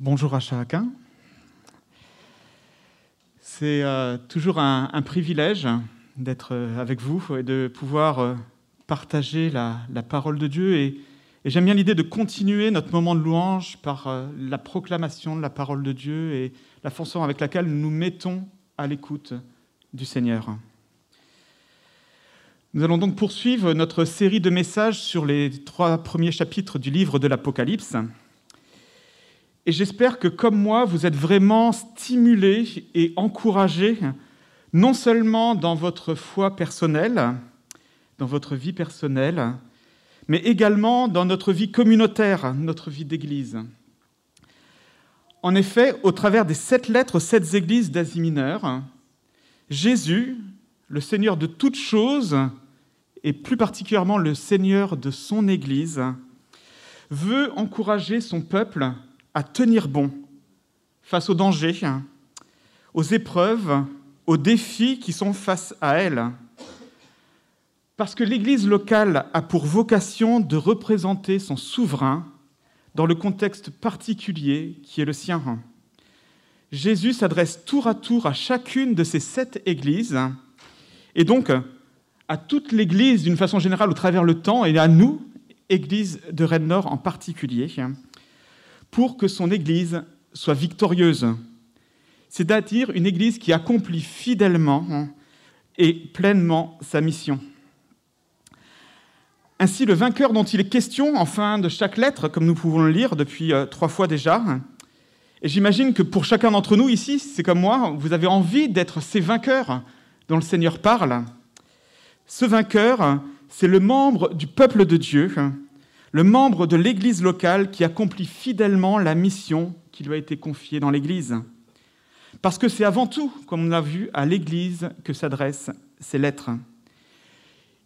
Bonjour à chacun. C'est euh, toujours un, privilège d'être euh, avec vous et de pouvoir euh, partager la, parole de Dieu. Et, j'aime bien l'idée de continuer notre moment de louange par la proclamation de la parole de Dieu et la façon avec laquelle nous nous mettons à l'écoute du Seigneur. Nous allons donc poursuivre notre série de messages sur les trois premiers chapitres du livre de l'Apocalypse. Et j'espère que, comme moi, vous êtes vraiment stimulés et encouragés, non seulement dans votre foi personnelle, dans votre vie personnelle, mais également dans notre vie communautaire, notre vie d'Église. En effet, au travers des sept lettres aux sept églises d'Asie mineure, Jésus, le Seigneur de toutes choses, et plus particulièrement le Seigneur de son Église, veut encourager son peuple à tenir bon face aux dangers, aux épreuves, aux défis qui sont face à elle. Parce que l'Église locale a pour vocation de représenter son souverain dans le contexte particulier qui est le sien. Jésus s'adresse tour à tour à chacune de ces sept églises, et donc à toute l'Église d'une façon générale au travers le temps, et à nous, Église de Rennes-Nord en particulier, pour que son Église soit victorieuse, c'est-à-dire une Église qui accomplit fidèlement et pleinement sa mission. Ainsi, le vainqueur dont il est question en fin de chaque lettre, comme nous pouvons le lire depuis euh, trois fois déjà, et j'imagine que pour chacun d'entre nous ici, c'est comme moi, vous avez envie d'être ces vainqueurs dont le Seigneur parle. Ce vainqueur, c'est le membre du peuple de Dieu, le membre de l'Église locale qui accomplit fidèlement la mission qui lui a été confiée dans l'Église. Parce que c'est avant tout, comme on l'a vu, à l'Église que s'adressent ces lettres.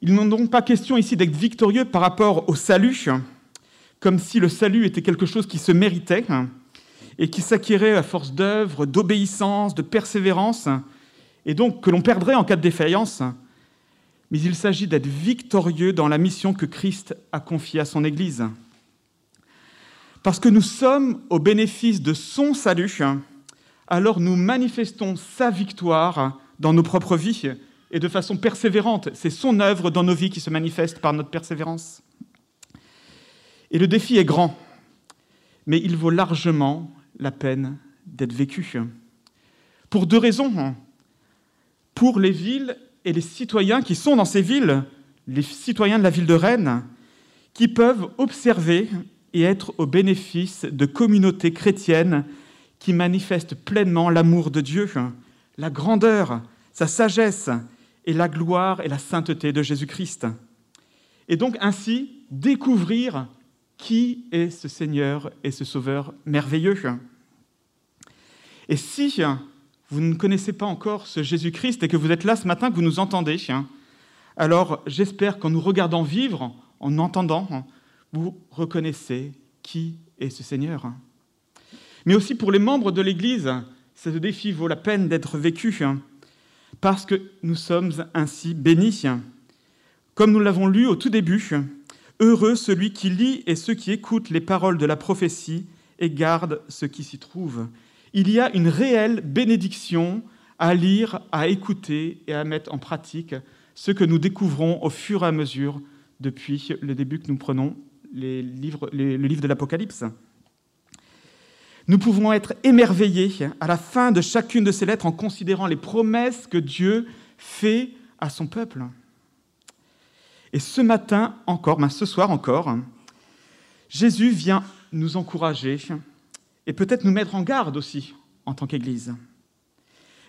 Il n'est donc pas question ici d'être victorieux par rapport au salut, comme si le salut était quelque chose qui se méritait et qui s'acquérait à force d'œuvre, d'obéissance, de persévérance, et donc que l'on perdrait en cas de défaillance. Mais il s'agit d'être victorieux dans la mission que Christ a confiée à son Église. Parce que nous sommes au bénéfice de son salut, alors nous manifestons sa victoire dans nos propres vies et de façon persévérante. C'est son œuvre dans nos vies qui se manifeste par notre persévérance. Et le défi est grand, mais il vaut largement la peine d'être vécu. Pour deux raisons. Pour les villes et les citoyens qui sont dans ces villes, les citoyens de la ville de Rennes, qui peuvent observer et être au bénéfice de communautés chrétiennes qui manifestent pleinement l'amour de Dieu, la grandeur, sa sagesse et la gloire et la sainteté de Jésus-Christ. Et donc ainsi découvrir qui est ce Seigneur et ce Sauveur merveilleux. Et si vous ne connaissez pas encore ce Jésus-Christ et que vous êtes là ce matin, que vous nous entendez, alors j'espère qu'en nous regardant vivre, en entendant, vous reconnaissez qui est ce Seigneur. Mais aussi pour les membres de l'Église, ce défi vaut la peine d'être vécu parce que nous sommes ainsi bénis. Comme nous l'avons lu au tout début, heureux celui qui lit et ceux qui écoutent les paroles de la prophétie et gardent ce qui s'y trouve. Il y a une réelle bénédiction à lire, à écouter et à mettre en pratique ce que nous découvrons au fur et à mesure depuis le début que nous prenons le livre de l'Apocalypse. Nous pouvons être émerveillés à la fin de chacune de ces lettres en considérant les promesses que Dieu fait à son peuple. Et ce matin encore, ben ce soir encore, Jésus vient nous encourager et peut-être nous mettre en garde aussi en tant qu'Église.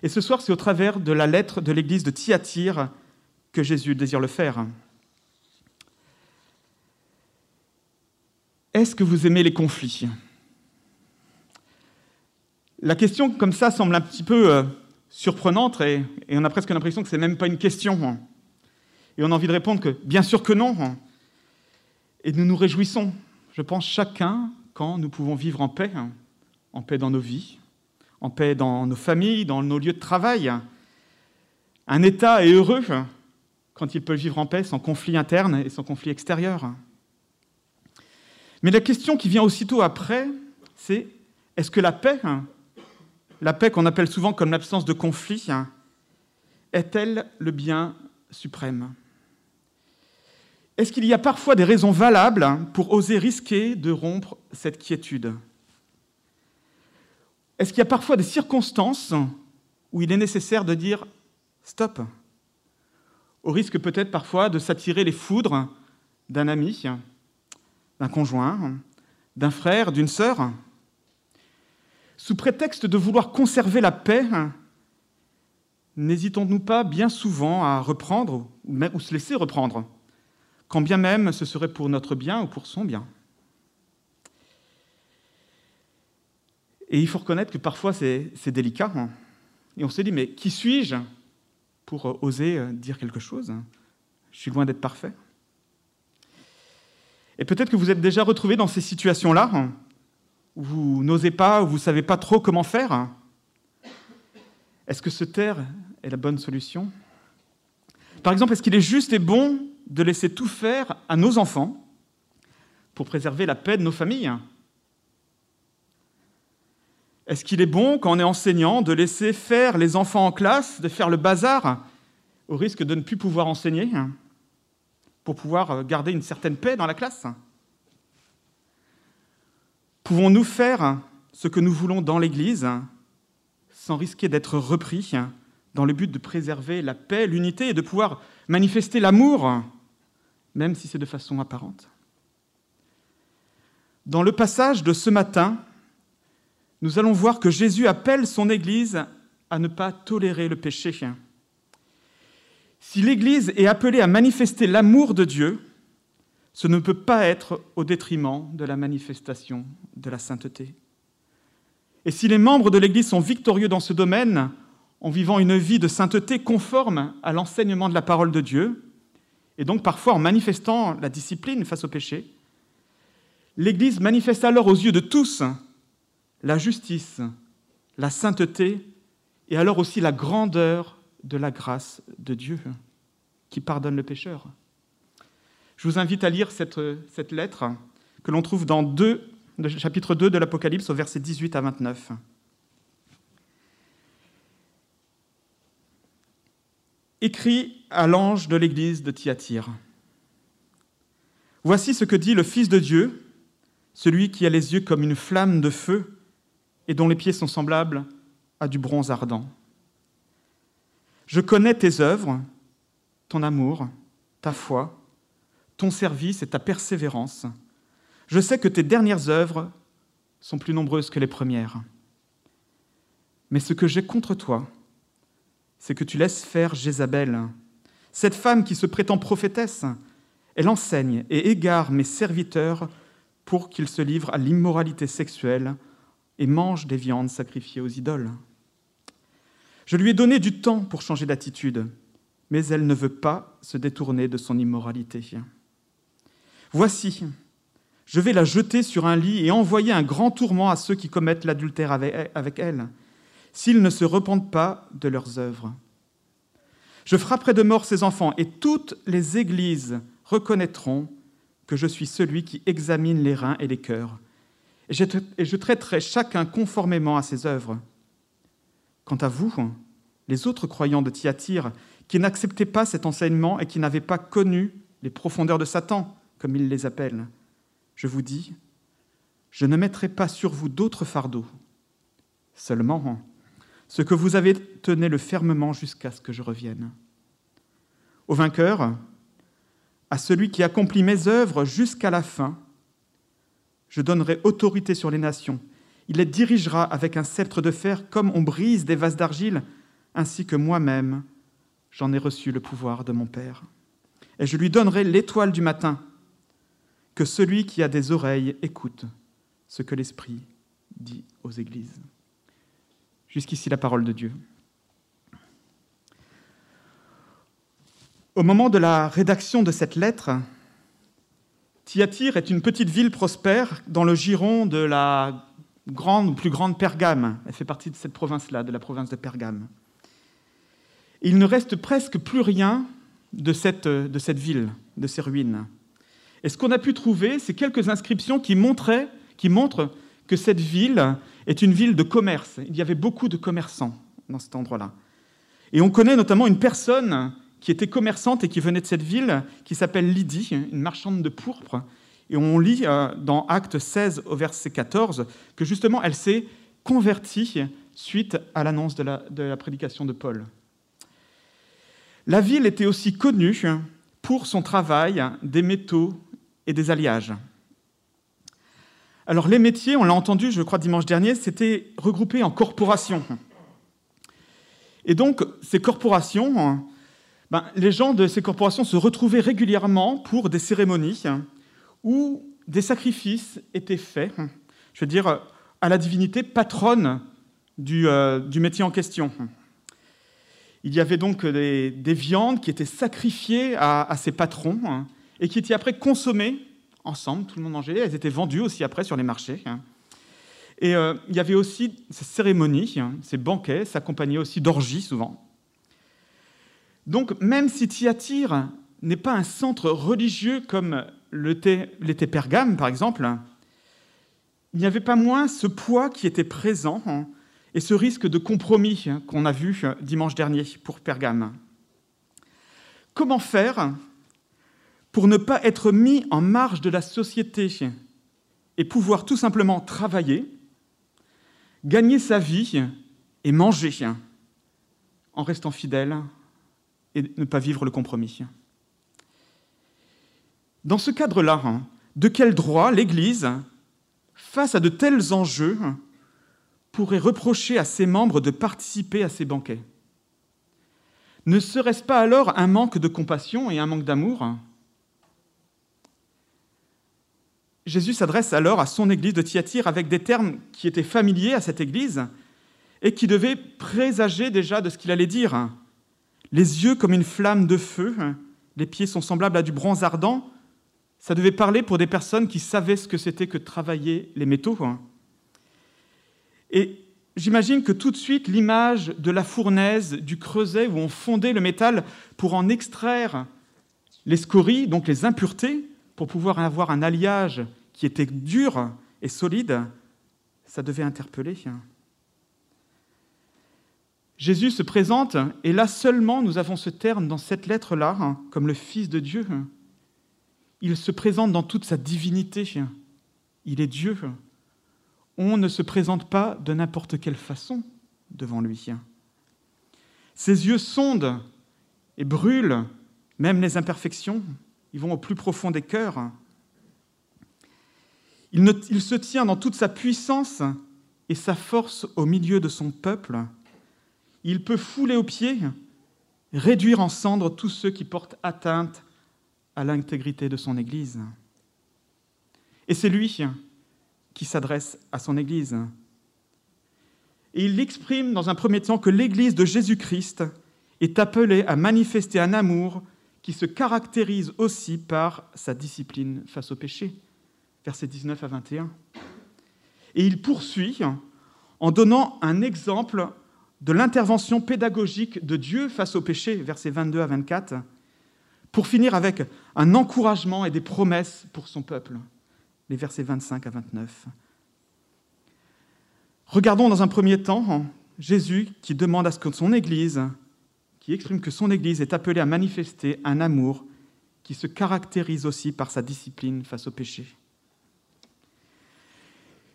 Et ce soir, c'est au travers de la lettre de l'Église de Thyatire que Jésus désire le faire. Est-ce que vous aimez les conflits? La question comme ça semble un petit peu euh, surprenante et, et, on a presque l'impression que ce n'est même pas une question. Et on a envie de répondre que bien sûr que non. Et nous nous réjouissons, je pense, chacun quand nous pouvons vivre en paix, en paix dans nos vies, en paix dans nos familles, dans nos lieux de travail. Un État est heureux quand il peut vivre en paix sans conflit interne et sans conflit extérieur. Mais la question qui vient aussitôt après, c'est Est-ce que la paix, la paix qu'on appelle souvent comme l'absence de conflit, est-elle le bien suprême? Est-ce qu'il y a parfois des raisons valables pour oser risquer de rompre cette quiétude? Est-ce qu'il y a parfois des circonstances où il est nécessaire de dire stop? Au risque peut-être parfois de s'attirer les foudres d'un ami, d'un conjoint, d'un frère, d'une sœur? Sous prétexte de vouloir conserver la paix, n'hésitons-nous pas bien souvent à reprendre ou se laisser reprendre, quand bien même ce serait pour notre bien ou pour son bien? Et il faut reconnaître que parfois c'est délicat. Hein. Et on se dit, mais qui suis-je pour oser dire quelque chose? Je suis loin d'être parfait. Et peut-être que vous êtes déjà retrouvé dans ces situations-là, où vous n'osez pas, où vous ne savez pas trop comment faire. Est-ce que se taire est la bonne solution? Par exemple, est-ce qu'il est juste et bon de laisser tout faire à nos enfants pour préserver la paix de nos familles? Est-ce qu'il est bon, quand on est enseignant, de laisser faire les enfants en classe, de faire le bazar, au risque de ne plus pouvoir enseigner, pour pouvoir garder une certaine paix dans la classe? Pouvons-nous faire ce que nous voulons dans l'Église sans risquer d'être repris dans le but de préserver la paix, l'unité et de pouvoir manifester l'amour, même si c'est de façon apparente? Dans le passage de ce matin, nous allons voir que Jésus appelle son Église à ne pas tolérer le péché. Si l'Église est appelée à manifester l'amour de Dieu, ce ne peut pas être au détriment de la manifestation de la sainteté. Et si les membres de l'Église sont victorieux dans ce domaine, en vivant une vie de sainteté conforme à l'enseignement de la parole de Dieu, et donc parfois en manifestant la discipline face au péché, l'Église manifeste alors aux yeux de tous la justice, la sainteté, et alors aussi la grandeur de la grâce de Dieu qui pardonne le pécheur. Je vous invite à lire cette, lettre que l'on trouve dans 2, le chapitre 2 de l'Apocalypse au verset 18 à 29. Écrit à l'ange de l'église de Thyatire. Voici ce que dit le Fils de Dieu, celui qui a les yeux comme une flamme de feu et dont les pieds sont semblables à du bronze ardent. Je connais tes œuvres, ton amour, ta foi, ton service et ta persévérance. Je sais que tes dernières œuvres sont plus nombreuses que les premières. Mais ce que j'ai contre toi, c'est que tu laisses faire Jézabel, cette femme qui se prétend prophétesse. Elle enseigne et égare mes serviteurs pour qu'ils se livrent à l'immoralité sexuelle et mangent des viandes sacrifiées aux idoles. Je lui ai donné du temps pour changer d'attitude, mais elle ne veut pas se détourner de son immoralité. Voici, je vais la jeter sur un lit et envoyer un grand tourment à ceux qui commettent l'adultère avec elle s'ils ne se repentent pas de leurs œuvres. Je frapperai de mort ces enfants, et toutes les églises reconnaîtront que je suis celui qui examine les reins et les cœurs, et je traiterai chacun conformément à ses œuvres. Quant à vous, les autres croyants de Thyatire, qui n'acceptaient pas cet enseignement et qui n'avaient pas connu les profondeurs de Satan, comme il les appelle, je vous dis, je ne mettrai pas sur vous d'autres fardeaux. Seulement, ce que vous avez, tenez-le fermement jusqu'à ce que je revienne. Au vainqueur, à celui qui accomplit mes œuvres jusqu'à la fin, je donnerai autorité sur les nations. Il les dirigera avec un sceptre de fer comme on brise des vases d'argile, ainsi que moi-même, j'en ai reçu le pouvoir de mon Père. Et je lui donnerai l'étoile du matin, que celui qui a des oreilles écoute ce que l'Esprit dit aux églises. Jusqu'ici la parole de Dieu. Au moment de la rédaction de cette lettre, Thyatire est une petite ville prospère dans le giron de la grande plus grande Pergame. Elle fait partie de cette province-là, de la province de Pergame. Il ne reste presque plus rien de cette, de cette ville, de ces ruines. Et ce qu'on a pu trouver, c'est quelques inscriptions qui, montraient, qui montrent que cette ville est une ville de commerce. Il y avait beaucoup de commerçants dans cet endroit-là. Et on connaît notamment une personne qui était commerçante et qui venait de cette ville, qui s'appelle Lydie, une marchande de pourpre. Et on lit euh, dans Acte 16 au verset 14 que justement elle s'est convertie suite à l'annonce de la, prédication de Paul. La ville était aussi connue pour son travail des métaux et des alliages. Alors les métiers, on l'a entendu, je crois, dimanche dernier, c'était regroupé en corporations. Et donc ces corporations, ben, les gens de ces corporations se retrouvaient régulièrement pour des cérémonies où des sacrifices étaient faits, je veux dire, à la divinité patronne du, euh, métier en question. Il y avait donc des, viandes qui étaient sacrifiées à, ces patrons et qui étaient après consommées ensemble, tout le monde mangeait, elles étaient vendues aussi après sur les marchés. Et euh, il y avait aussi ces cérémonies, ces banquets s'accompagnaient aussi d'orgies souvent. Donc même si Thyatire n'est pas un centre religieux comme l'était Pergame par exemple, il n'y avait pas moins ce poids qui était présent et ce risque de compromis qu'on a vu dimanche dernier pour Pergame. Comment faire pour ne pas être mis en marge de la société et pouvoir tout simplement travailler, gagner sa vie et manger en restant fidèle et ne pas vivre le compromis. Dans ce cadre-là, de quel droit l'Église, face à de tels enjeux, pourrait reprocher à ses membres de participer à ces banquets? Ne serait-ce pas alors un manque de compassion et un manque d'amour? Jésus s'adresse alors à son église de Thyatire avec des termes qui étaient familiers à cette église et qui devaient présager déjà de ce qu'il allait dire. Les yeux comme une flamme de feu, les pieds sont semblables à du bronze ardent. Ça devait parler pour des personnes qui savaient ce que c'était que travailler les métaux. Et j'imagine que tout de suite, l'image de la fournaise, du creuset où on fondait le métal pour en extraire les scories, donc les impuretés, pour pouvoir avoir un alliage qui était dur et solide, ça devait interpeller. Jésus se présente, et là seulement nous avons ce terme dans cette lettre-là, comme le Fils de Dieu. Il se présente dans toute sa divinité. Il est Dieu on ne se présente pas de n'importe quelle façon devant lui. Ses yeux sondent et brûlent même les imperfections, ils vont au plus profond des cœurs. Il, il, se tient dans toute sa puissance et sa force au milieu de son peuple. Il peut fouler aux pieds, réduire en cendres tous ceux qui portent atteinte à l'intégrité de son Église. Et c'est lui qui s'adresse à son Église. Et il exprime dans un premier temps que l'Église de Jésus-Christ est appelée à manifester un amour qui se caractérise aussi par sa discipline face au péché. Versets 19 à 21. Et il poursuit en donnant un exemple de l'intervention pédagogique de Dieu face au péché, versets 22 à 24, pour finir avec un encouragement et des promesses pour son peuple les versets 25 à 29. Regardons dans un premier temps Jésus qui demande à ce que son Église, qui exprime que son Église est appelée à manifester un amour qui se caractérise aussi par sa discipline face au péché.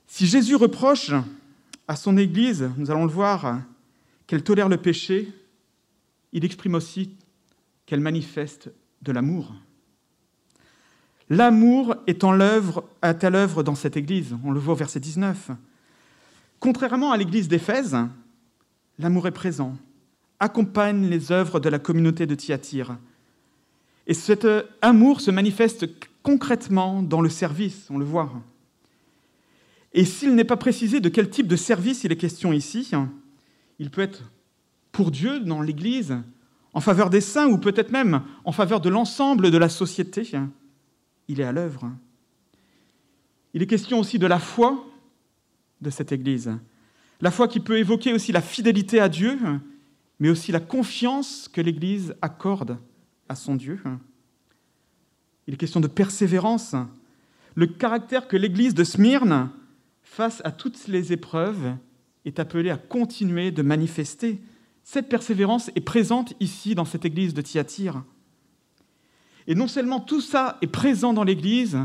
Si Jésus reproche à son Église, nous allons le voir, tolère le péché, il exprime aussi qu'elle manifeste de l'amour. L'amour est, en à l'œuvre dans cette Église. On le voit au verset 19. Contrairement à l'Église d'Éphèse, l'amour est présent, accompagne les œuvres de la communauté de Thyatire. Et cet amour se manifeste concrètement dans le service, on le voit. Et s'il n'est pas précisé de quel type de service il est question ici, il peut être pour Dieu dans l'Église, en faveur des saints ou peut-être même en faveur de l'ensemble de la société il est à l'œuvre. Il est question aussi de la foi de cette Église. La foi qui peut évoquer aussi la fidélité à Dieu, mais aussi la confiance que l'Église accorde à son Dieu. Il est question de persévérance. Le caractère que l'Église de Smyrne face à toutes les épreuves, est appelé à continuer de manifester. Cette persévérance est présente ici dans cette église de Thyatire. Et non seulement tout ça est présent dans l'église,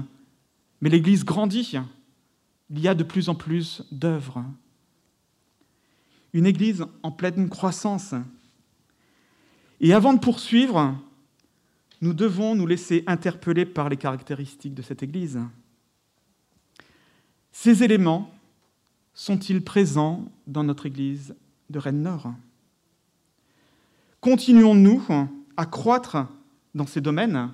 mais l'église grandit. Il y a de plus en plus d'œuvres. Une église en pleine croissance. Et avant de poursuivre, nous devons nous laisser interpeller par les caractéristiques de cette église. Ces éléments sont-ils présents dans notre église de Rennes-Nord? Continuons-nous à croître dans ces domaines?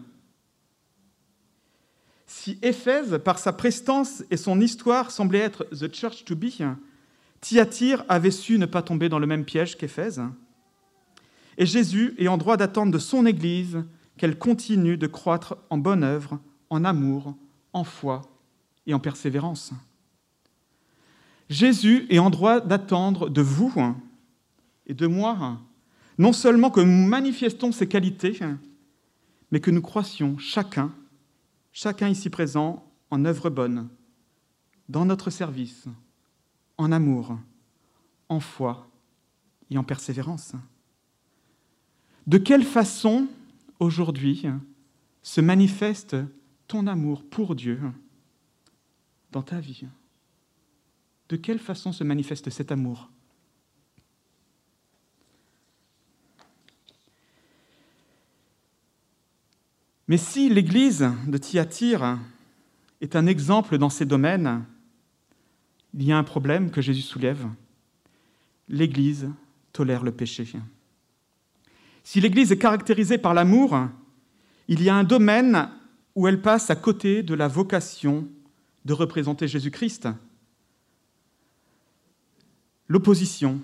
Si Éphèse, par sa prestance et son histoire, semblait être the church to be, Thyatire avait su ne pas tomber dans le même piège qu'Éphèse. Et Jésus est en droit d'attendre de son Église qu'elle continue de croître en bonne œuvre, en amour, en foi et en persévérance. Jésus est en droit d'attendre de vous et de moi non seulement que nous manifestons ces qualités, mais que nous croissions chacun, chacun ici présent, en œuvre bonne, dans notre service, en amour, en foi et en persévérance. De quelle façon, aujourd'hui, se manifeste ton amour pour Dieu dans ta vie? De quelle façon se manifeste cet amour? Mais si l'Église de Thyatire est un exemple dans ces domaines, il y a un problème que Jésus soulève. L'Église tolère le péché. Si l'Église est caractérisée par l'amour, il y a un domaine où elle passe à côté de la vocation de représenter Jésus-Christ. L'opposition,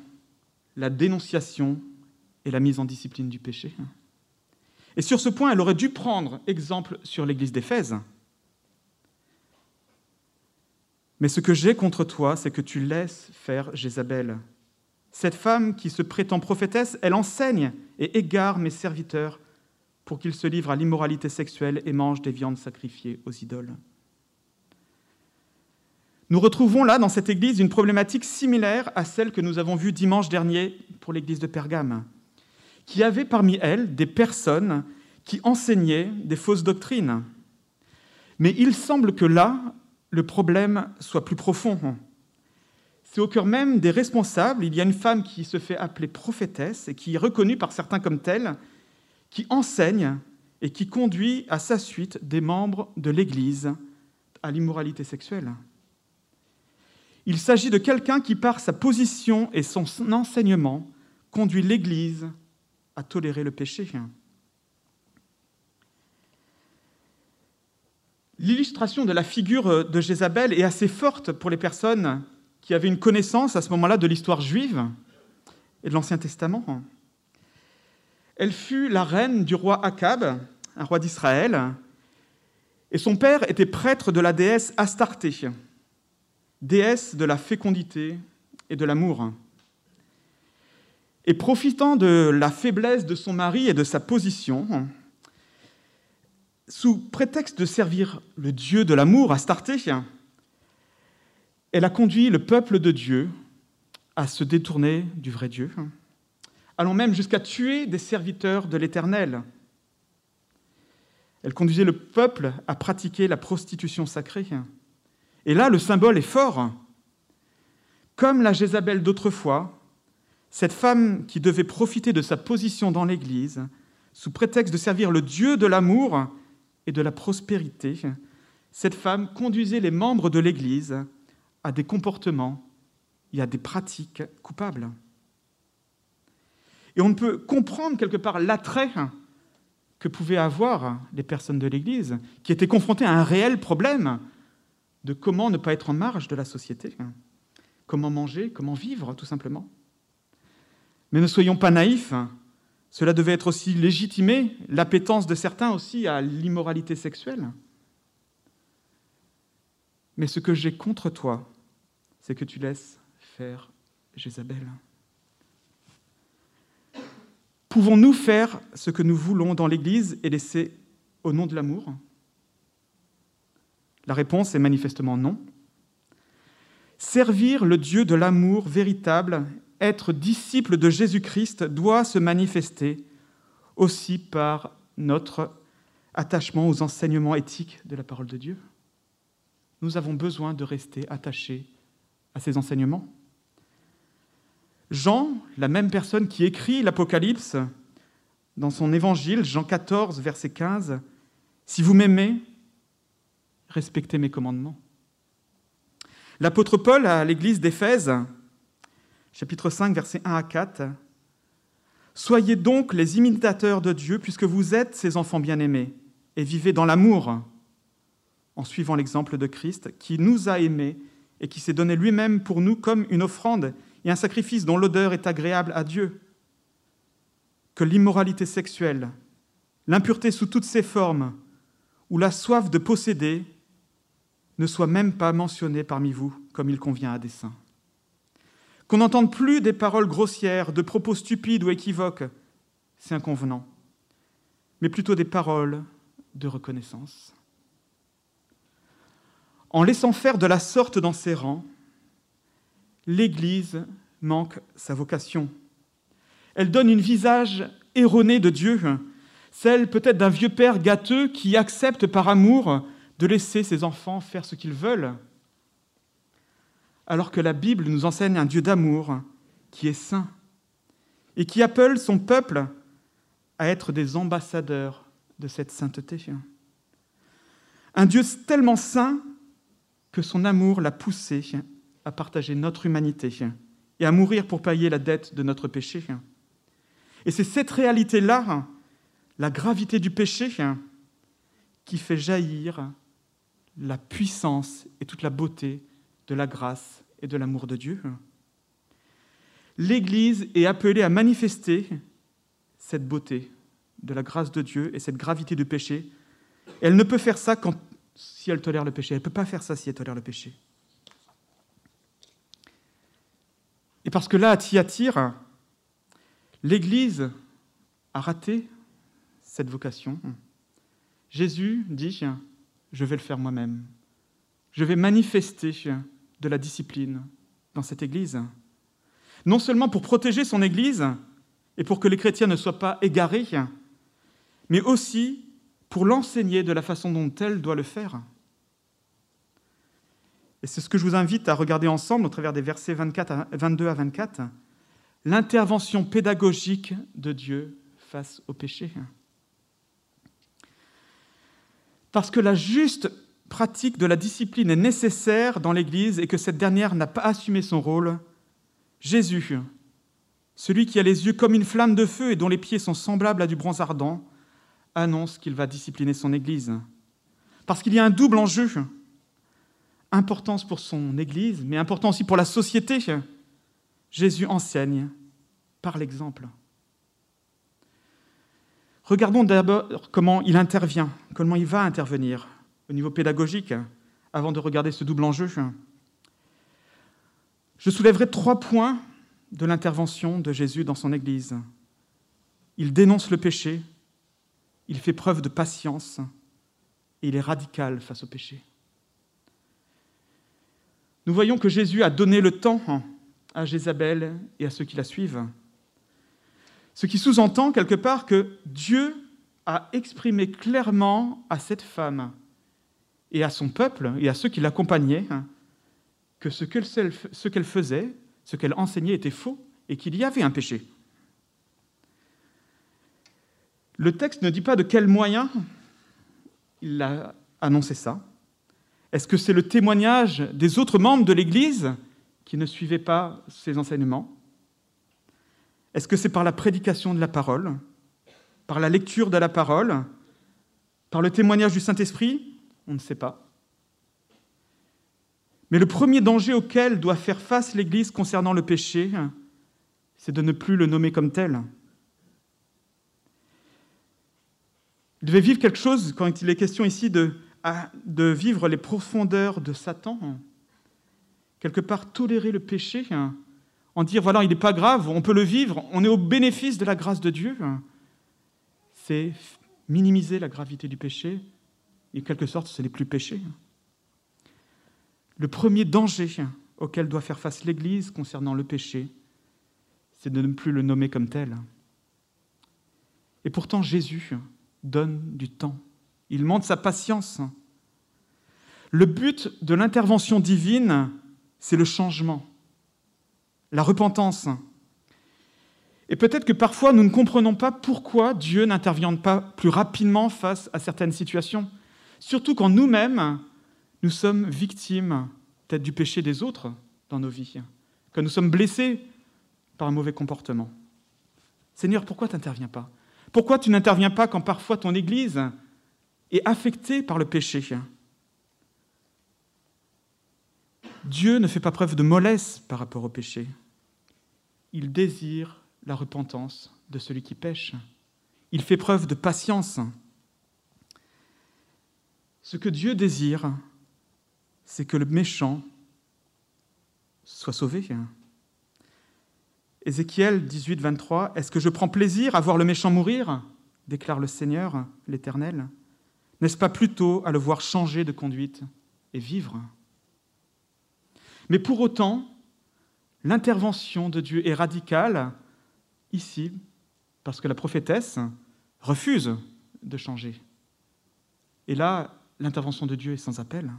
la dénonciation et la mise en discipline du péché. Et sur ce point, elle aurait dû prendre exemple sur l'église d'Éphèse. Mais ce que j'ai contre toi, c'est que tu laisses faire Jézabel. Cette femme qui se prétend prophétesse, elle enseigne et égare mes serviteurs pour qu'ils se livrent à l'immoralité sexuelle et mangent des viandes sacrifiées aux idoles. Nous retrouvons là, dans cette église, une problématique similaire à celle que nous avons vue dimanche dernier pour l'église de Pergame qui avait parmi elles des personnes qui enseignaient des fausses doctrines. Mais il semble que là, le problème soit plus profond. C'est au cœur même des responsables, il y a une femme qui se fait appeler prophétesse et qui est reconnue par certains comme telle, qui enseigne et qui conduit à sa suite des membres de l'Église à l'immoralité sexuelle. Il s'agit de quelqu'un qui, par sa position et son enseignement, conduit l'Église à tolérer le péché. L'illustration de la figure de Jézabel est assez forte pour les personnes qui avaient une connaissance à ce moment-là de l'histoire juive et de l'Ancien Testament. Elle fut la reine du roi Akab, un roi d'Israël, et son père était prêtre de la déesse Astarté, déesse de la fécondité et de l'amour. Et profitant de la faiblesse de son mari et de sa position, sous prétexte de servir le Dieu de l'amour, Astarté, elle a conduit le peuple de Dieu à se détourner du vrai Dieu, allant même jusqu'à tuer des serviteurs de l'Éternel. Elle conduisait le peuple à pratiquer la prostitution sacrée. Et là, le symbole est fort. Comme la Jézabel d'autrefois, cette femme qui devait profiter de sa position dans l'Église, sous prétexte de servir le Dieu de l'amour et de la prospérité, cette femme conduisait les membres de l'Église à des comportements et à des pratiques coupables. Et on ne peut comprendre quelque part l'attrait que pouvaient avoir les personnes de l'Église, qui étaient confrontées à un réel problème de comment ne pas être en marge de la société, comment manger, comment vivre, tout simplement. Mais ne soyons pas naïfs, cela devait être aussi légitimé, l'appétence de certains aussi à l'immoralité sexuelle. Mais ce que j'ai contre toi, c'est que tu laisses faire Jézabel. Pouvons-nous faire ce que nous voulons dans l'Église et laisser au nom de l'amour? La réponse est manifestement non. Servir le Dieu de l'amour véritable, être disciple de Jésus-Christ doit se manifester aussi par notre attachement aux enseignements éthiques de la parole de Dieu. Nous avons besoin de rester attachés à ces enseignements. Jean, la même personne qui écrit l'Apocalypse, dans son évangile, Jean 14, verset 15, Si vous m'aimez, respectez mes commandements. L'apôtre Paul à l'église d'Éphèse, chapitre 5, verset 1 à 4, Soyez donc les imitateurs de Dieu, puisque vous êtes ses enfants bien-aimés, et vivez dans l'amour, en suivant l'exemple de Christ, qui nous a aimés et qui s'est donné lui-même pour nous comme une offrande et un sacrifice dont l'odeur est agréable à Dieu. Que l'immoralité sexuelle, l'impureté sous toutes ses formes, ou la soif de posséder ne soit même pas mentionnées parmi vous comme il convient à des saints. Qu'on n'entende plus des paroles grossières, de propos stupides ou équivoques, c'est inconvenant, mais plutôt des paroles de reconnaissance. En laissant faire de la sorte dans ses rangs, l'Église manque sa vocation. Elle donne une visage erroné de Dieu, celle peut-être d'un vieux père gâteux qui accepte par amour de laisser ses enfants faire ce qu'ils veulent, alors que la Bible nous enseigne un Dieu d'amour qui est saint et qui appelle son peuple à être des ambassadeurs de cette sainteté. Un Dieu tellement saint que son amour l'a poussé à partager notre humanité et à mourir pour payer la dette de notre péché. Et c'est cette réalité-là, la gravité du péché, qui fait jaillir la puissance et toute la beauté de la grâce et de l'amour de Dieu. L'Église est appelée à manifester cette beauté de la grâce de Dieu et cette gravité du péché. Elle ne peut faire ça quand, si elle tolère le péché. Elle ne peut pas faire ça si elle tolère le péché. Et parce que là, à Thyatire, l'Église a raté cette vocation. Jésus dit, je vais le faire moi-même. Je vais manifester de la discipline dans cette Église. Non seulement pour protéger son Église et pour que les chrétiens ne soient pas égarés, mais aussi pour l'enseigner de la façon dont elle doit le faire. Et c'est ce que je vous invite à regarder ensemble au travers des versets 24 à 22 à 24, l'intervention pédagogique de Dieu face au péché. Parce que la juste pratique de la discipline est nécessaire dans l'Église et que cette dernière n'a pas assumé son rôle, Jésus, celui qui a les yeux comme une flamme de feu et dont les pieds sont semblables à du bronze ardent, annonce qu'il va discipliner son Église. Parce qu'il y a un double enjeu importance pour son Église, mais important aussi pour la société. Jésus enseigne par l'exemple. Regardons d'abord comment il intervient, comment il va intervenir au niveau pédagogique, avant de regarder ce double enjeu. Je soulèverai trois points de l'intervention de Jésus dans son Église. Il dénonce le péché, il fait preuve de patience et il est radical face au péché nous voyons que Jésus a donné le temps à Jézabel et à ceux qui la suivent. Ce qui sous-entend quelque part que Dieu a exprimé clairement à cette femme et à son peuple et à ceux qui l'accompagnaient que ce qu'elle faisait, ce qu'elle enseignait était faux et qu'il y avait un péché. Le texte ne dit pas de quel moyen il a annoncé ça, est-ce que c'est le témoignage des autres membres de l'Église qui ne suivaient pas ces enseignements? Est-ce que c'est par la prédication de la parole, par la lecture de la parole, par le témoignage du Saint-Esprit? On ne sait pas. Mais le premier danger auquel doit faire face l'Église concernant le péché, c'est de ne plus le nommer comme tel. Il devait vivre quelque chose quand il est question ici de de vivre les profondeurs de Satan, quelque part tolérer le péché, en dire voilà, il n'est pas grave, on peut le vivre, on est au bénéfice de la grâce de Dieu, c'est minimiser la gravité du péché, et en quelque sorte, ce n'est plus péché. Le premier danger auquel doit faire face l'Église concernant le péché, c'est de ne plus le nommer comme tel. Et pourtant Jésus donne du temps. Il montre sa patience. Le but de l'intervention divine, c'est le changement, la repentance. Et peut-être que parfois nous ne comprenons pas pourquoi Dieu n'intervient pas plus rapidement face à certaines situations, surtout quand nous-mêmes, nous sommes victimes peut-être du péché des autres dans nos vies, quand nous sommes blessés par un mauvais comportement. Seigneur, pourquoi tu n'interviens pas? Pourquoi tu n'interviens pas quand parfois ton Église est affectée par le péché? Dieu ne fait pas preuve de mollesse par rapport au péché. Il désire la repentance de celui qui pêche. Il fait preuve de patience. Ce que Dieu désire, c'est que le méchant soit sauvé. Ézéchiel 18, 23, Est-ce que je prends plaisir à voir le méchant mourir? déclare le Seigneur, l'Éternel. N'est-ce pas plutôt à le voir changer de conduite et vivre? Mais pour autant, l'intervention de Dieu est radicale ici, parce que la prophétesse refuse de changer. Et là, l'intervention de Dieu est sans appel.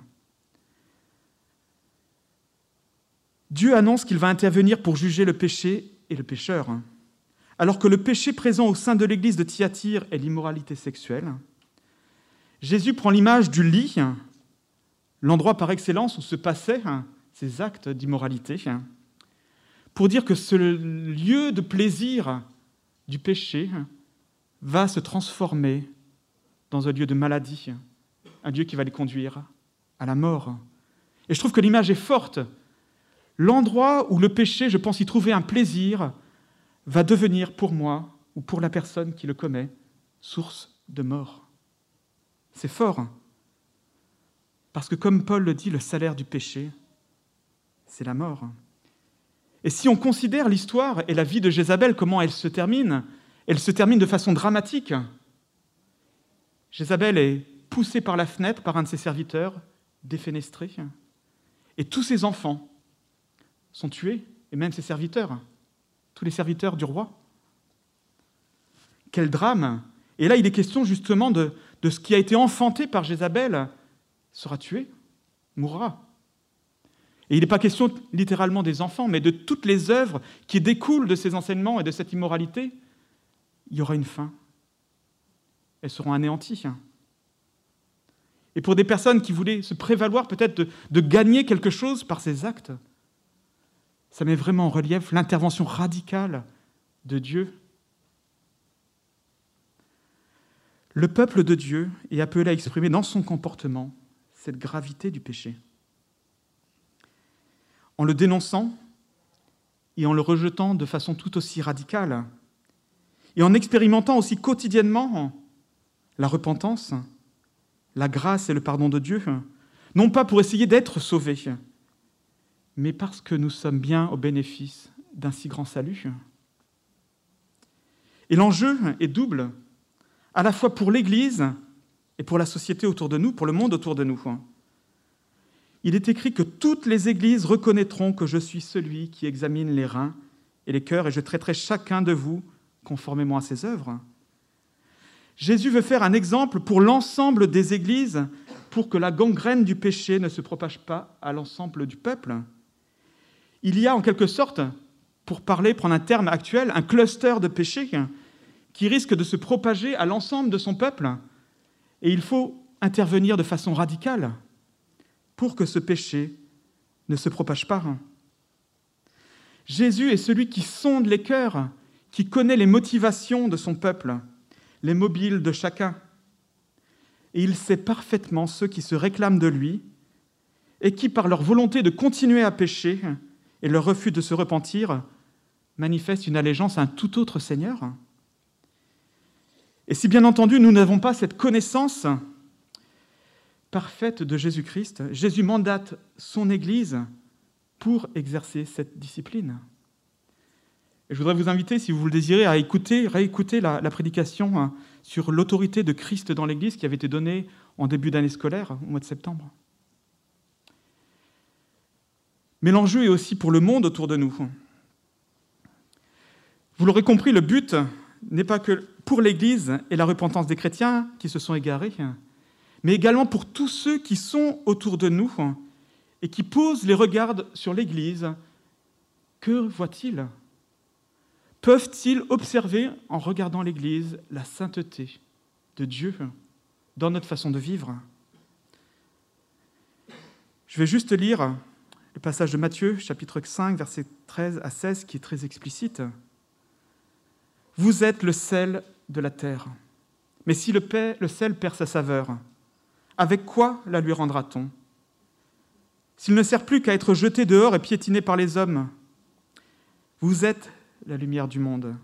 Dieu annonce qu'il va intervenir pour juger le péché et le pécheur. Alors que le péché présent au sein de l'église de Thyatire est l'immoralité sexuelle, Jésus prend l'image du lit, l'endroit par excellence où se passaient ces actes d'immoralité, pour dire que ce lieu de plaisir du péché va se transformer dans un lieu de maladie, un lieu qui va les conduire à la mort. Et je trouve que l'image est forte L'endroit où le péché, je pense y trouver un plaisir, va devenir pour moi ou pour la personne qui le commet source de mort. C'est fort. Parce que comme Paul le dit, le salaire du péché, c'est la mort. Et si on considère l'histoire et la vie de Jézabel, comment elle se termine, elle se termine de façon dramatique. Jézabel est poussée par la fenêtre par un de ses serviteurs, défenestré, et tous ses enfants sont tués, et même ses serviteurs, tous les serviteurs du roi. Quel drame Et là, il est question justement de, de ce qui a été enfanté par Jézabel sera tué, mourra. Et il n'est pas question littéralement des enfants, mais de toutes les œuvres qui découlent de ces enseignements et de cette immoralité. Il y aura une fin. Elles seront anéanties. Et pour des personnes qui voulaient se prévaloir peut-être de, de gagner quelque chose par ces actes, ça met vraiment en relief l'intervention radicale de Dieu. Le peuple de Dieu est appelé à exprimer dans son comportement cette gravité du péché. En le dénonçant et en le rejetant de façon tout aussi radicale, et en expérimentant aussi quotidiennement la repentance, la grâce et le pardon de Dieu, non pas pour essayer d'être sauvés, mais parce que nous sommes bien au bénéfice d'un si grand salut. Et l'enjeu est double, à la fois pour l'Église et pour la société autour de nous, pour le monde autour de nous. Il est écrit que toutes les églises reconnaîtront que je suis celui qui examine les reins et les cœurs, et je traiterai chacun de vous conformément à ses œuvres. Jésus veut faire un exemple pour l'ensemble des églises, pour que la gangrène du péché ne se propage pas à l'ensemble du peuple il y a en quelque sorte, pour parler, prendre un terme actuel, un cluster de péchés qui risque de se propager à l'ensemble de son peuple. Et il faut intervenir de façon radicale pour que ce péché ne se propage pas. Jésus est celui qui sonde les cœurs, qui connaît les motivations de son peuple, les mobiles de chacun. Et il sait parfaitement ceux qui se réclament de lui et qui, par leur volonté de continuer à pécher, et leur refus de se repentir manifeste une allégeance à un tout autre Seigneur. Et si bien entendu nous n'avons pas cette connaissance parfaite de Jésus-Christ, Jésus mandate son Église pour exercer cette discipline. Et je voudrais vous inviter, si vous le désirez, à écouter, réécouter la, prédication hein, sur l'autorité de Christ dans l'Église qui avait été donnée en début d'année scolaire, au mois de septembre. Mais l'enjeu est aussi pour le monde autour de nous. Vous l'aurez compris, le but n'est pas que pour l'Église et la repentance des chrétiens qui se sont égarés, mais également pour tous ceux qui sont autour de nous et qui posent les regards sur l'Église. Que voient-ils Peuvent-ils observer, en regardant l'Église, la sainteté de Dieu dans notre façon de vivre? Je vais juste lire le passage de Matthieu, chapitre 5, versets 13 à 16, qui est très explicite. Vous êtes le sel de la terre. Mais si le, le sel perd sa saveur, avec quoi la lui rendra-t-on? S'il ne sert plus qu'à être jeté dehors et piétiné par les hommes, vous êtes la lumière du monde.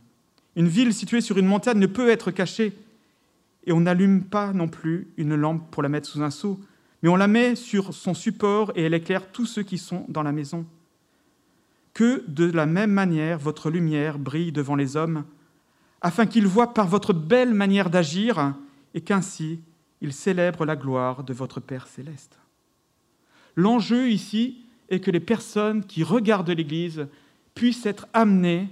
Une ville située sur une montagne ne peut être cachée, et on n'allume pas non plus une lampe pour la mettre sous un seau, mais on la met sur son support et elle éclaire tous ceux qui sont dans la maison. Que de la même manière votre lumière brille devant les hommes, afin qu'ils voient par votre belle manière d'agir et qu'ainsi ils célèbrent la gloire de votre Père céleste. L'enjeu ici est que les personnes qui regardent l'Église puissent être amenées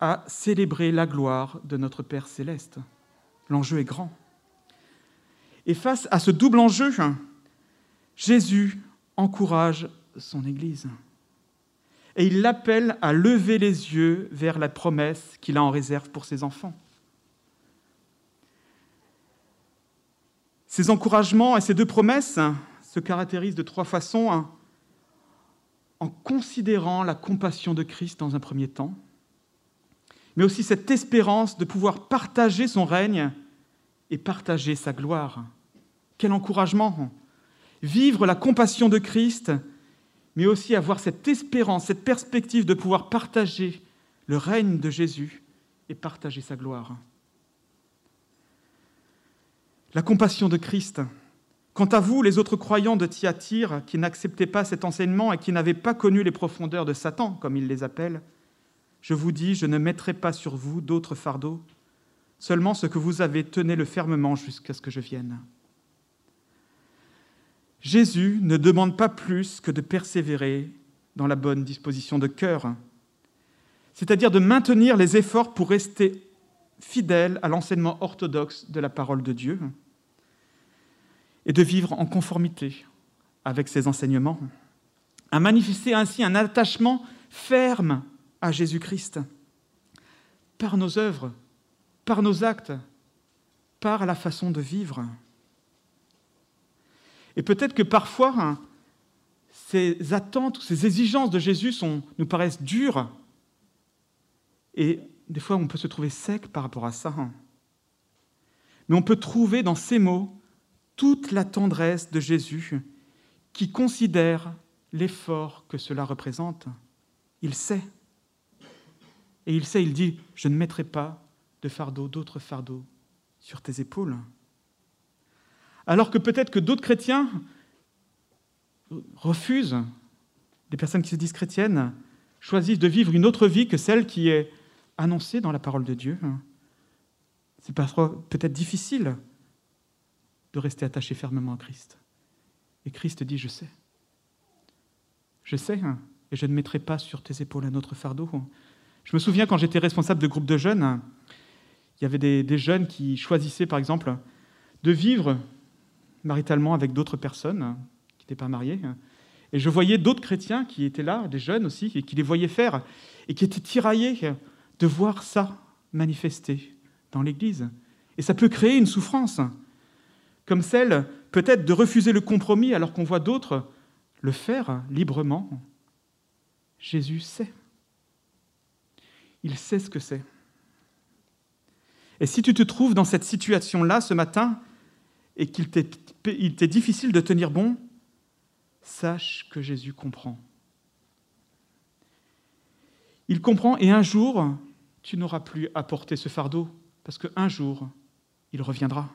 à célébrer la gloire de notre Père céleste. L'enjeu est grand. Et face à ce double enjeu, Jésus encourage son Église. Et il l'appelle à lever les yeux vers la promesse qu'il a en réserve pour ses enfants. Ces encouragements et ces deux promesses se caractérisent de trois façons. En considérant la compassion de Christ dans un premier temps, mais aussi cette espérance de pouvoir partager son règne et partager sa gloire. Quel encouragement Vivre la compassion de Christ, mais aussi avoir cette espérance, cette perspective de pouvoir partager le règne de Jésus et partager sa gloire. La compassion de Christ. Quant à vous, les autres croyants de Thyatire, qui n'acceptaient pas cet enseignement et qui n'avaient pas connu les profondeurs de Satan, comme il les appelle, je vous dis, je ne mettrai pas sur vous d'autres fardeaux, seulement ce que vous avez, tenez-le fermement jusqu'à ce que je vienne. Jésus ne demande pas plus que de persévérer dans la bonne disposition de cœur, c'est-à-dire de maintenir les efforts pour rester fidèle à l'enseignement orthodoxe de la parole de Dieu et de vivre en conformité avec ses enseignements, à manifester ainsi un attachement ferme à Jésus-Christ, par nos œuvres, par nos actes, par la façon de vivre. Et peut-être que parfois, ces attentes, ces exigences de Jésus nous paraissent dures, et des fois on peut se trouver sec par rapport à ça. Mais on peut trouver dans ces mots toute la tendresse de Jésus qui considère l'effort que cela représente. Il sait. Et il sait, il dit, je ne mettrai pas de fardeau, d'autres fardeaux sur tes épaules. Alors que peut-être que d'autres chrétiens refusent, des personnes qui se disent chrétiennes, choisissent de vivre une autre vie que celle qui est annoncée dans la parole de Dieu. C'est peut-être difficile de rester attaché fermement à Christ. Et Christ dit, je sais. Je sais, et je ne mettrai pas sur tes épaules un autre fardeau. Je me souviens quand j'étais responsable de groupe de jeunes, il y avait des, jeunes qui choisissaient, par exemple, de vivre maritalement avec d'autres personnes qui n'étaient pas mariées. Et je voyais d'autres chrétiens qui étaient là, des jeunes aussi, et qui les voyaient faire, et qui étaient tiraillés de voir ça manifester dans l'Église. Et ça peut créer une souffrance, comme celle peut-être de refuser le compromis alors qu'on voit d'autres le faire librement. Jésus sait. Il sait ce que c'est. Et si tu te trouves dans cette situation-là ce matin et qu'il t'est difficile de tenir bon, sache que Jésus comprend. Il comprend et un jour, tu n'auras plus à porter ce fardeau parce qu'un jour, il reviendra.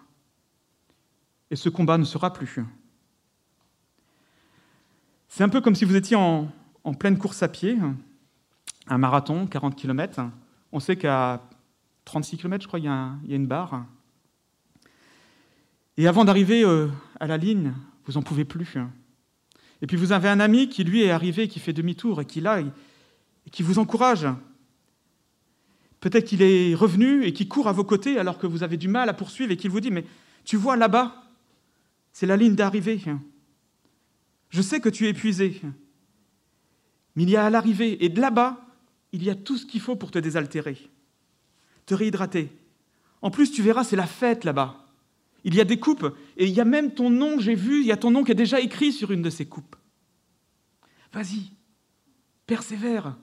Et ce combat ne sera plus. C'est un peu comme si vous étiez en, pleine course à pied un marathon, 40 km. On sait qu'à 36 km, je crois, il y, a une barre. Et avant d'arriver euh, à la ligne, vous n'en pouvez plus. Et puis vous avez un ami qui, lui, est arrivé, qui fait demi-tour et qui, là, et qui vous encourage. Peut-être qu'il est revenu et qui court à vos côtés alors que vous avez du mal à poursuivre et qu'il vous dit, mais tu vois là-bas, c'est la ligne d'arrivée. Je sais que tu es épuisé, mais il y a à l'arrivée, et de là-bas, il y a tout ce qu'il faut pour te désaltérer, te réhydrater. En plus, tu verras, c'est la fête là-bas. Il y a des coupes, et il y a même ton nom, j'ai vu, il y a ton nom qui est déjà écrit sur une de ces coupes. Vas-y, persévère,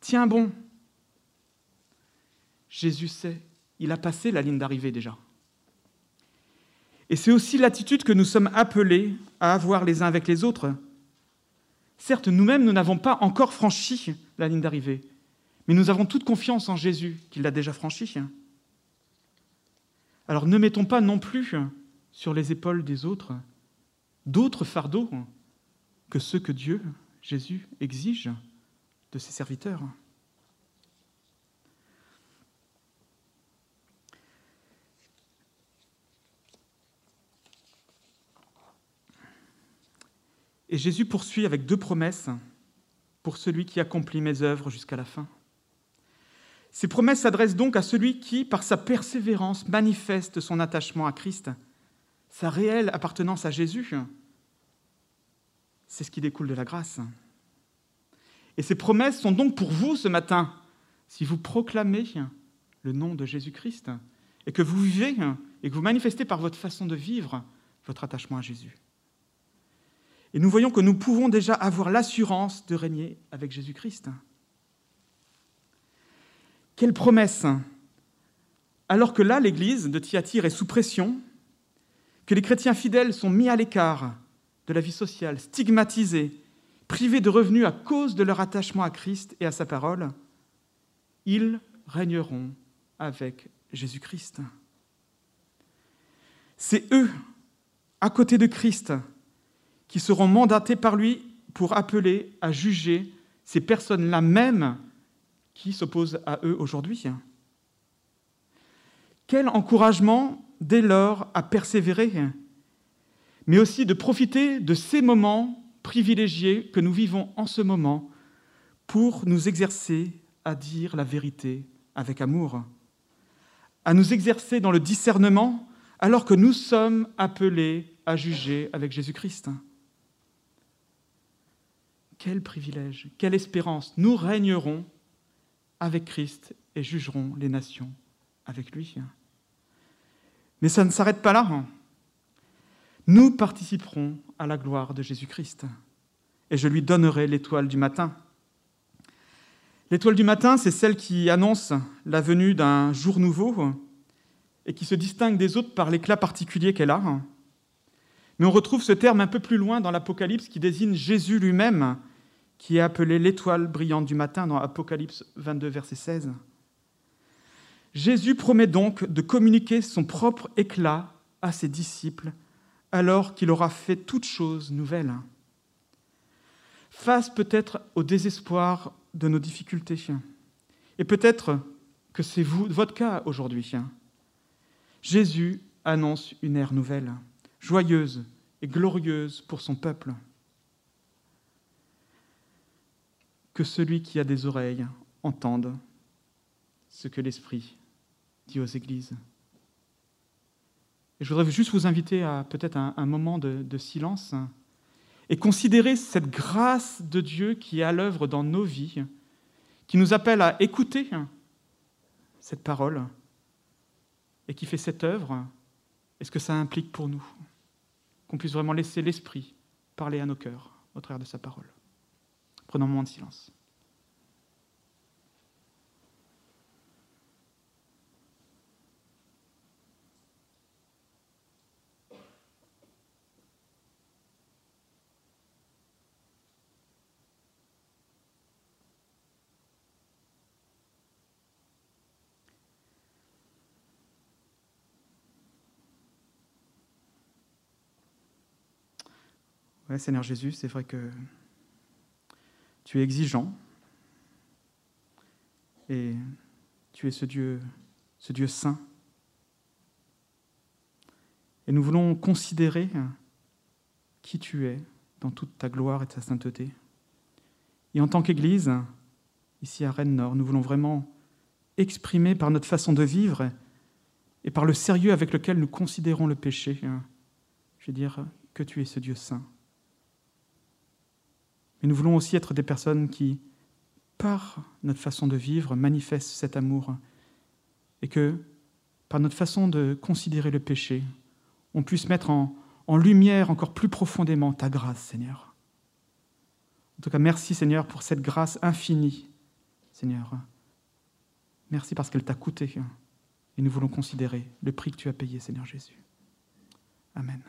tiens bon. Jésus sait, il a passé la ligne d'arrivée déjà. Et c'est aussi l'attitude que nous sommes appelés à avoir les uns avec les autres. Certes, nous-mêmes, nous n'avons pas encore franchi la ligne d'arrivée, mais nous avons toute confiance en Jésus qui l'a déjà franchi. Alors ne mettons pas non plus sur les épaules des autres d'autres fardeaux que ceux que Dieu, Jésus, exige de ses serviteurs. Et Jésus poursuit avec deux promesses pour celui qui accomplit mes œuvres jusqu'à la fin. Ces promesses s'adressent donc à celui qui, par sa persévérance, manifeste son attachement à Christ, sa réelle appartenance à Jésus. C'est ce qui découle de la grâce. Et ces promesses sont donc pour vous ce matin, si vous proclamez le nom de Jésus-Christ et que vous vivez et que vous manifestez par votre façon de vivre votre attachement à Jésus. Et nous voyons que nous pouvons déjà avoir l'assurance de régner avec Jésus-Christ. Quelle promesse Alors que là, l'Église de Thyatire est sous pression, que les chrétiens fidèles sont mis à l'écart de la vie sociale, stigmatisés, privés de revenus à cause de leur attachement à Christ et à sa parole, ils régneront avec Jésus-Christ. C'est eux, à côté de Christ, qui seront mandatés par lui pour appeler à juger ces personnes-là même qui s'opposent à eux aujourd'hui. Quel encouragement dès lors à persévérer, mais aussi de profiter de ces moments privilégiés que nous vivons en ce moment pour nous exercer à dire la vérité avec amour, à nous exercer dans le discernement alors que nous sommes appelés à juger avec Jésus-Christ. Quel privilège, quelle espérance. Nous régnerons avec Christ et jugerons les nations avec lui. Mais ça ne s'arrête pas là. Nous participerons à la gloire de Jésus-Christ et je lui donnerai l'étoile du matin. L'étoile du matin, c'est celle qui annonce la venue d'un jour nouveau et qui se distingue des autres par l'éclat particulier qu'elle a. Mais on retrouve ce terme un peu plus loin dans l'Apocalypse qui désigne Jésus lui-même qui est appelé l'étoile brillante du matin dans Apocalypse 22, verset 16. Jésus promet donc de communiquer son propre éclat à ses disciples alors qu'il aura fait toutes choses nouvelles. Face peut-être au désespoir de nos difficultés, et peut-être que c'est vous, votre cas aujourd'hui, Jésus annonce une ère nouvelle, joyeuse et glorieuse pour son peuple. Que celui qui a des oreilles entende ce que l'Esprit dit aux églises. Et je voudrais juste vous inviter à peut-être un, moment de, de silence et considérer cette grâce de Dieu qui est à l'œuvre dans nos vies, qui nous appelle à écouter cette parole et qui fait cette œuvre, et ce que ça implique pour nous, qu'on puisse vraiment laisser l'Esprit parler à nos cœurs au travers de sa parole? Prenons un moment de silence. Ouais, Seigneur Jésus, c'est vrai que tu es exigeant et tu es ce Dieu, ce Dieu saint. Et nous voulons considérer qui tu es dans toute ta gloire et ta sainteté. Et en tant qu'Église, ici à Rennes-Nord, nous voulons vraiment exprimer par notre façon de vivre et par le sérieux avec lequel nous considérons le péché, hein, je veux dire que tu es ce Dieu saint. Mais nous voulons aussi être des personnes qui, par notre façon de vivre, manifestent cet amour et que, par notre façon de considérer le péché, on puisse mettre en lumière encore plus profondément ta grâce, Seigneur. En tout cas, merci, Seigneur, pour cette grâce infinie, Seigneur. Merci parce qu'elle t'a coûté. Et nous voulons considérer le prix que tu as payé, Seigneur Jésus. Amen.